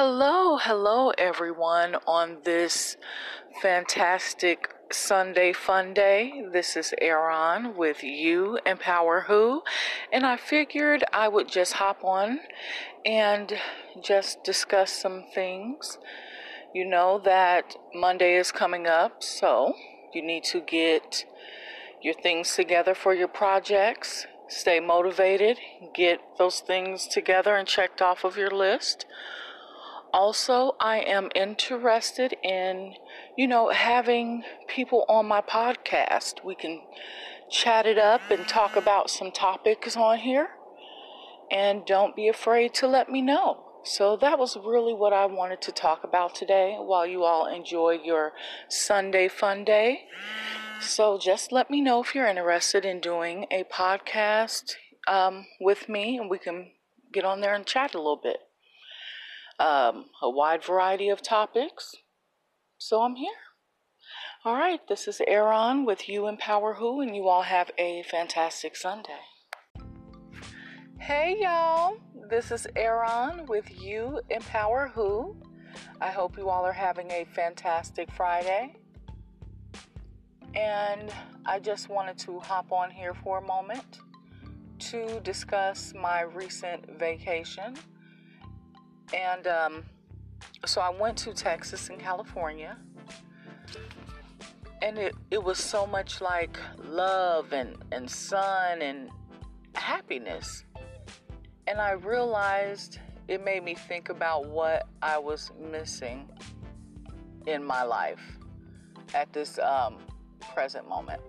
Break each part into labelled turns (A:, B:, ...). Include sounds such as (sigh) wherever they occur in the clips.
A: Hello, hello, everyone, on this fantastic Sunday fun day. This is Aaron with You Empower Who, and I figured I would just hop on and just discuss some things. You know that Monday is coming up, so you need to get your things together for your projects. Stay motivated, get those things together and checked off of your list. Also, I am interested in, you know, having people on my podcast. We can chat it up and talk about some topics on here. And don't be afraid to let me know. So, that was really what I wanted to talk about today while you all enjoy your Sunday fun day. So, just let me know if you're interested in doing a podcast um, with me, and we can get on there and chat a little bit um, a wide variety of topics. So I'm here. All right, this is Aaron with You Empower Who, and you all have a fantastic Sunday. Hey, y'all, this is Aaron with You Empower Who. I hope you all are having a fantastic Friday. And I just wanted to hop on here for a moment to discuss my recent vacation and um, so I went to Texas and California. And it, it was so much like love and, and sun and happiness. And I realized it made me think about what I was missing in my life at this um, present moment.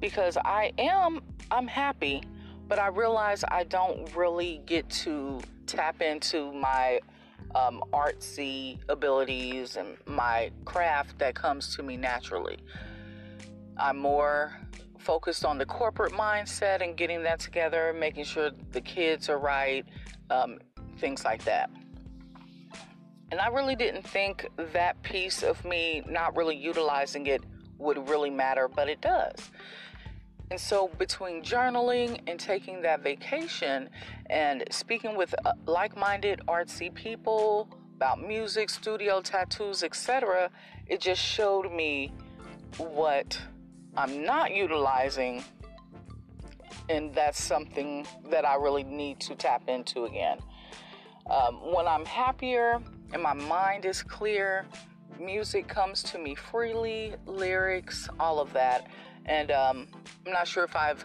A: Because I am, I'm happy, but I realize I don't really get to tap into my um, artsy abilities and my craft that comes to me naturally. I'm more focused on the corporate mindset and getting that together, making sure the kids are right, um, things like that. And I really didn't think that piece of me not really utilizing it would really matter, but it does. And so, between journaling and taking that vacation and speaking with uh, like minded artsy people about music, studio, tattoos, etc., it just showed me what I'm not utilizing. And that's something that I really need to tap into again. Um, when I'm happier and my mind is clear, music comes to me freely, lyrics, all of that. And um, I'm not sure if I've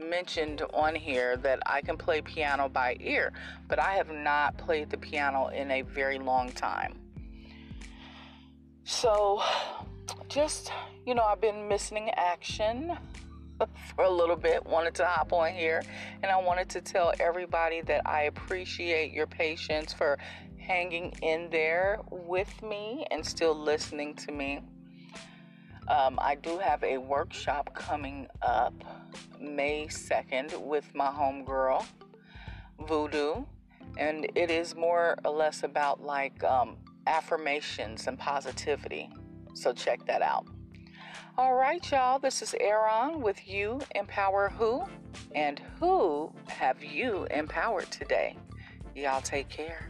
A: mentioned on here that I can play piano by ear, but I have not played the piano in a very long time. So, just, you know, I've been missing action (laughs) for a little bit. Wanted to hop on here and I wanted to tell everybody that I appreciate your patience for hanging in there with me and still listening to me. Um, I do have a workshop coming up May 2nd with my homegirl, Voodoo, and it is more or less about like um, affirmations and positivity. So check that out. All right, y'all, this is Aaron with You Empower Who, and who have you empowered today? Y'all take care.